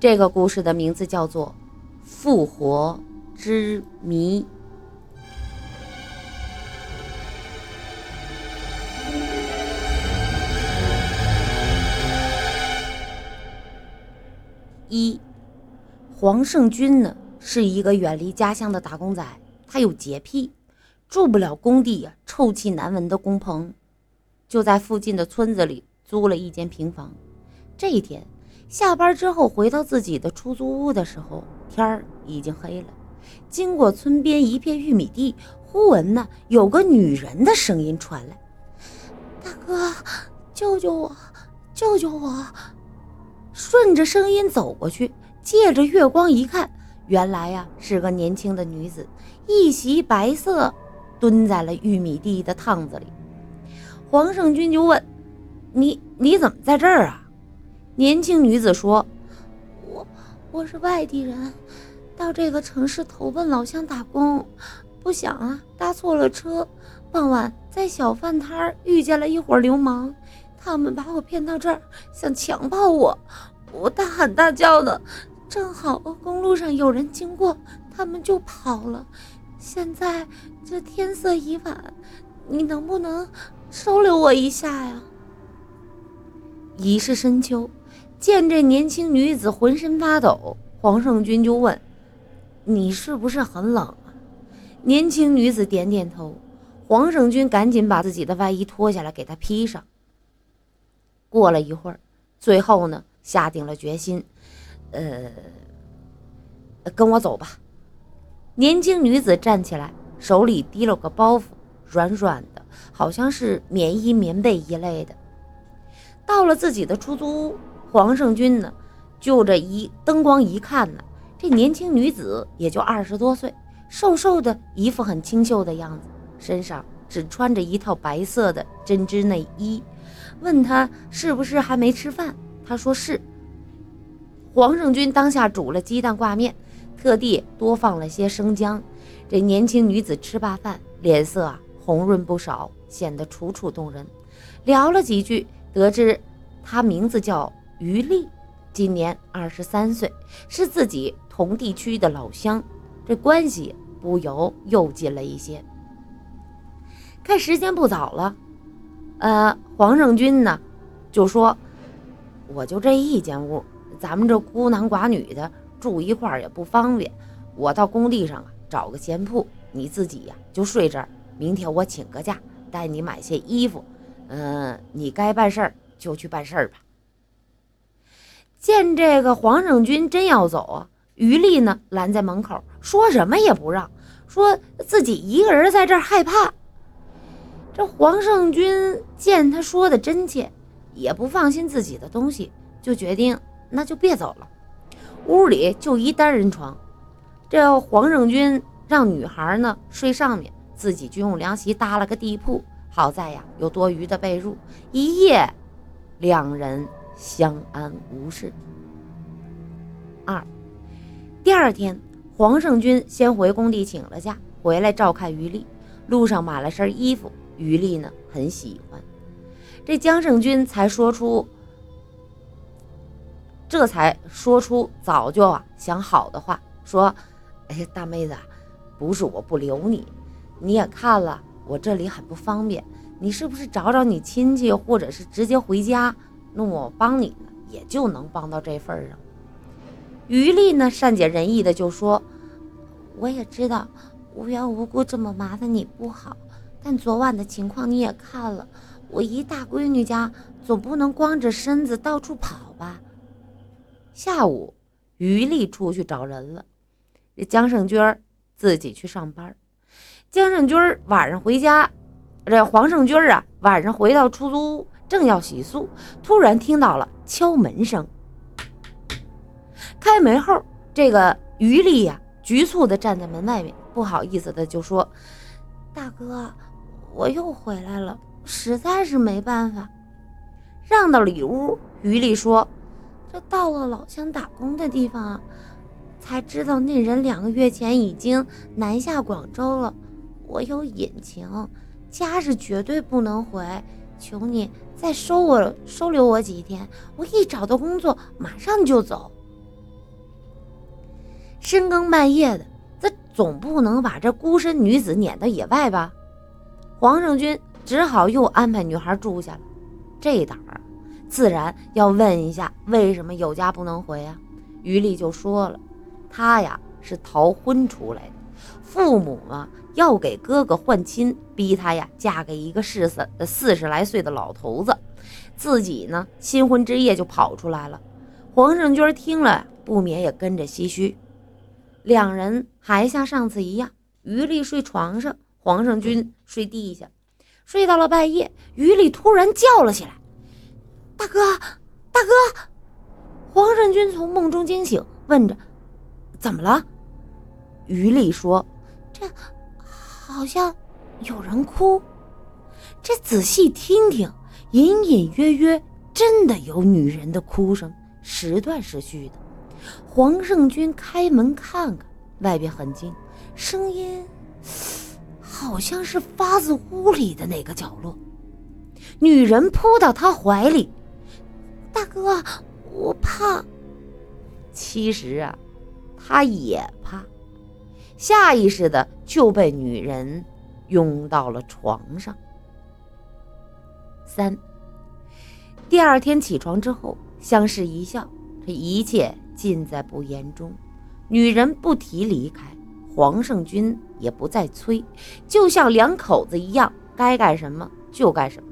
这个故事的名字叫做《复活之谜》。一，黄胜军呢是一个远离家乡的打工仔，他有洁癖，住不了工地呀臭气难闻的工棚，就在附近的村子里租了一间平房。这一天。下班之后回到自己的出租屋的时候，天儿已经黑了。经过村边一片玉米地，忽闻呢有个女人的声音传来：“大哥，救救我，救救我！”顺着声音走过去，借着月光一看，原来呀是个年轻的女子，一袭白色，蹲在了玉米地的趟子里。黄胜军就问：“你你怎么在这儿啊？”年轻女子说：“我我是外地人，到这个城市投奔老乡打工，不想啊搭错了车。傍晚在小饭摊遇见了一伙流氓，他们把我骗到这儿，想强暴我。我大喊大叫的，正好公路上有人经过，他们就跑了。现在这天色已晚，你能不能收留我一下呀？”已是深秋。见这年轻女子浑身发抖，黄胜军就问：“你是不是很冷啊？”年轻女子点点头。黄胜军赶紧把自己的外衣脱下来给她披上。过了一会儿，最后呢，下定了决心：“呃，跟我走吧。”年轻女子站起来，手里提了个包袱，软软的，好像是棉衣、棉被一类的。到了自己的出租屋。黄胜军呢，就这一灯光一看呢，这年轻女子也就二十多岁，瘦瘦的，一副很清秀的样子，身上只穿着一套白色的针织内衣。问她是不是还没吃饭，她说是。黄胜军当下煮了鸡蛋挂面，特地多放了些生姜。这年轻女子吃罢饭，脸色啊红润不少，显得楚楚动人。聊了几句，得知她名字叫。于丽今年二十三岁，是自己同地区的老乡，这关系不由又近了一些。看时间不早了，呃，黄胜军呢就说：“我就这一间屋，咱们这孤男寡女的住一块儿也不方便，我到工地上啊找个闲铺，你自己呀就睡这儿。明天我请个假，带你买些衣服，嗯，你该办事儿就去办事儿吧。”见这个黄胜军真要走啊，于丽呢拦在门口，说什么也不让，说自己一个人在这儿害怕。这黄胜军见他说的真切，也不放心自己的东西，就决定那就别走了。屋里就一单人床，这黄胜军让女孩呢睡上面，自己就用凉席搭了个地铺。好在呀有多余的被褥，一夜两人。相安无事。二，第二天，黄胜军先回工地请了假，回来照看于丽。路上买了身衣服，于丽呢很喜欢。这江胜军才说出，这才说出早就啊想好的话，说：“哎，大妹子，不是我不留你，你也看了我这里很不方便，你是不是找找你亲戚，或者是直接回家？”那我帮你呢，也就能帮到这份上。于丽呢，善解人意的就说：“我也知道无缘无故这么麻烦你不好，但昨晚的情况你也看了，我一大闺女家总不能光着身子到处跑吧。”下午，于丽出去找人了，这江胜军自己去上班。江胜军晚上回家，这黄胜军啊，晚上回到出租屋。正要洗漱，突然听到了敲门声。开门后，这个于丽呀，局促的站在门外面，不好意思的就说：“大哥，我又回来了，实在是没办法。”让到里屋，于丽说：“这到了老乡打工的地方啊，才知道那人两个月前已经南下广州了。我有隐情，家是绝对不能回。”求你再收我收留我几天，我一找到工作马上就走。深更半夜的，这总不能把这孤身女子撵到野外吧？黄胜军只好又安排女孩住下了。这胆儿，自然要问一下为什么有家不能回啊？于丽就说了，她呀是逃婚出来的，父母啊要给哥哥换亲，逼他呀嫁给一个四十四十来岁的老头子，自己呢新婚之夜就跑出来了。黄胜军听了，不免也跟着唏嘘。两人还像上次一样，于丽睡床上。黄胜军睡地下，睡到了半夜，于丽突然叫了起来：“大哥，大哥！”黄胜军从梦中惊醒，问着：“怎么了？”于丽说：“这好像有人哭。”这仔细听听，隐隐约约真的有女人的哭声，时断时续的。黄胜军开门看看，外边很静，声音。好像是发自屋里的哪个角落，女人扑到他怀里，大哥，我怕。其实啊，他也怕，下意识的就被女人拥到了床上。三，第二天起床之后，相视一笑，这一切尽在不言中。女人不提离开。黄胜军也不再催，就像两口子一样，该干什么就干什么。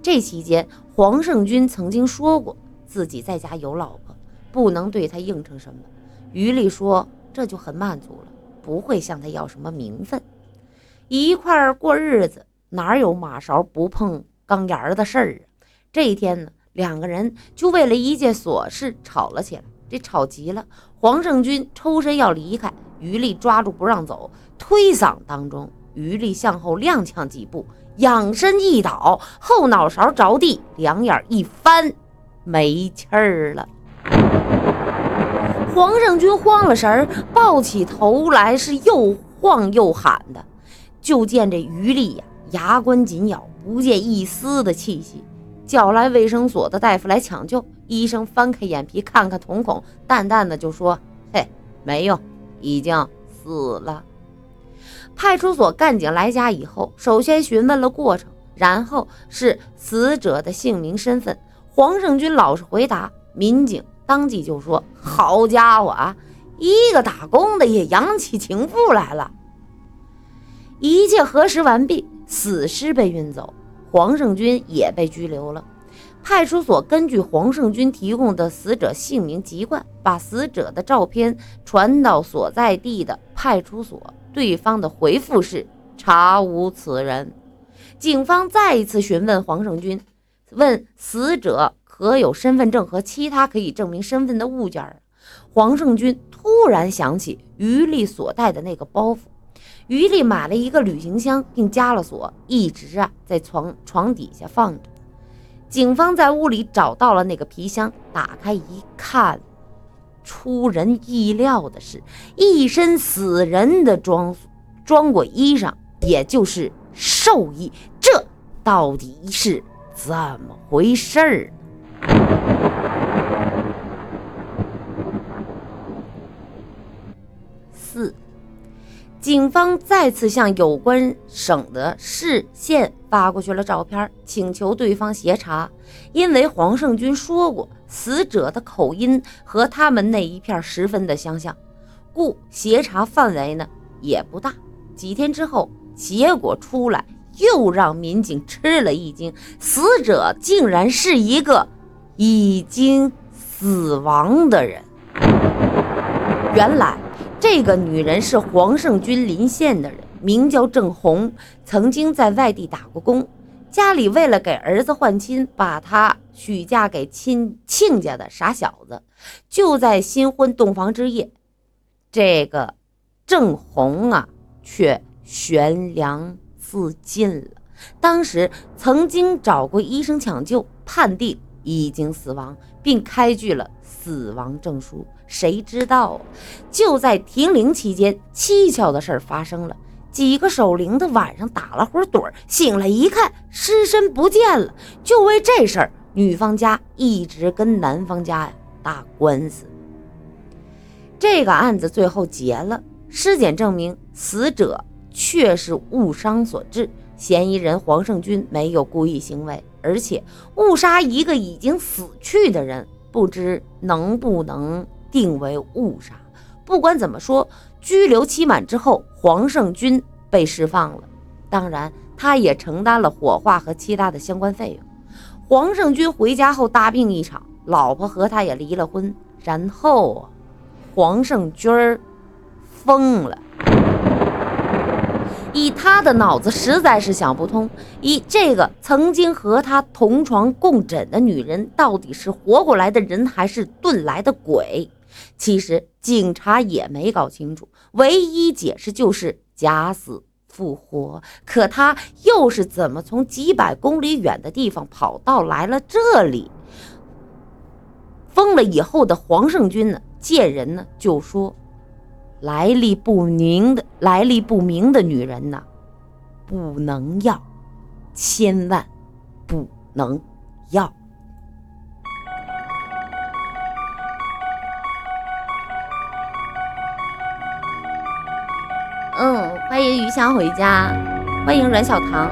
这期间，黄胜军曾经说过自己在家有老婆，不能对他应承什么。于丽说这就很满足了，不会向他要什么名分。一块儿过日子，哪有马勺不碰钢沿的事儿啊？这一天呢，两个人就为了一件琐事吵了起来。这吵急了，黄胜军抽身要离开。于丽抓住不让走，推搡当中，于丽向后踉跄几步，仰身一倒，后脑勺着地，两眼一翻，没气儿了。黄胜军慌了神儿，抱起头来是又晃又喊的，就见这余力呀，牙关紧咬，不见一丝的气息，叫来卫生所的大夫来抢救。医生翻开眼皮看看瞳孔，淡淡的就说：“嘿，没用。”已经死了。派出所干警来家以后，首先询问了过程，然后是死者的姓名、身份。黄胜军老实回答，民警当即就说：“好家伙啊，一个打工的也养起情妇来了。”一切核实完毕，死尸被运走，黄胜军也被拘留了。派出所根据黄胜军提供的死者姓名籍贯，把死者的照片传到所在地的派出所。对方的回复是查无此人。警方再一次询问黄胜军，问死者可有身份证和其他可以证明身份的物件。黄胜军突然想起于丽所带的那个包袱，于丽买了一个旅行箱，并加了锁，一直啊在床床底下放着。警方在屋里找到了那个皮箱，打开一看，出人意料的是，一身死人的装装过衣裳，也就是寿衣。这到底是怎么回事儿？四。警方再次向有关省的市县发过去了照片，请求对方协查。因为黄胜军说过，死者的口音和他们那一片十分的相像，故协查范围呢也不大。几天之后，结果出来，又让民警吃了一惊：死者竟然是一个已经死亡的人。原来。这个女人是黄胜军临县的人，名叫郑红，曾经在外地打过工。家里为了给儿子换亲，把她许嫁给亲亲家的傻小子。就在新婚洞房之夜，这个郑红啊，却悬梁自尽了。当时曾经找过医生抢救，判定已经死亡，并开具了死亡证书。谁知道，就在停灵期间，蹊跷的事儿发生了。几个守灵的晚上打了会盹，醒来一看尸身不见了。就为这事儿，女方家一直跟男方家呀打官司。这个案子最后结了，尸检证明死者确是误伤所致，嫌疑人黄胜军没有故意行为，而且误杀一个已经死去的人，不知能不能定为误杀。不管怎么说，拘留期满之后，黄胜军被释放了，当然他也承担了火化和其他的相关费用。黄胜军回家后大病一场，老婆和他也离了婚，然后。黄胜军儿疯了，以他的脑子实在是想不通，以这个曾经和他同床共枕的女人到底是活过来的人还是遁来的鬼？其实警察也没搞清楚，唯一解释就是假死复活。可他又是怎么从几百公里远的地方跑到来了这里？疯了以后的黄胜军呢？见人呢就说，来历不明的来历不明的女人呢，不能要，千万不能要。嗯，欢迎余香回家，欢迎阮小棠，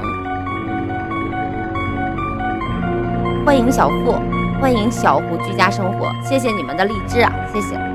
欢迎小付。欢迎小胡居家生活，谢谢你们的励志啊，谢谢。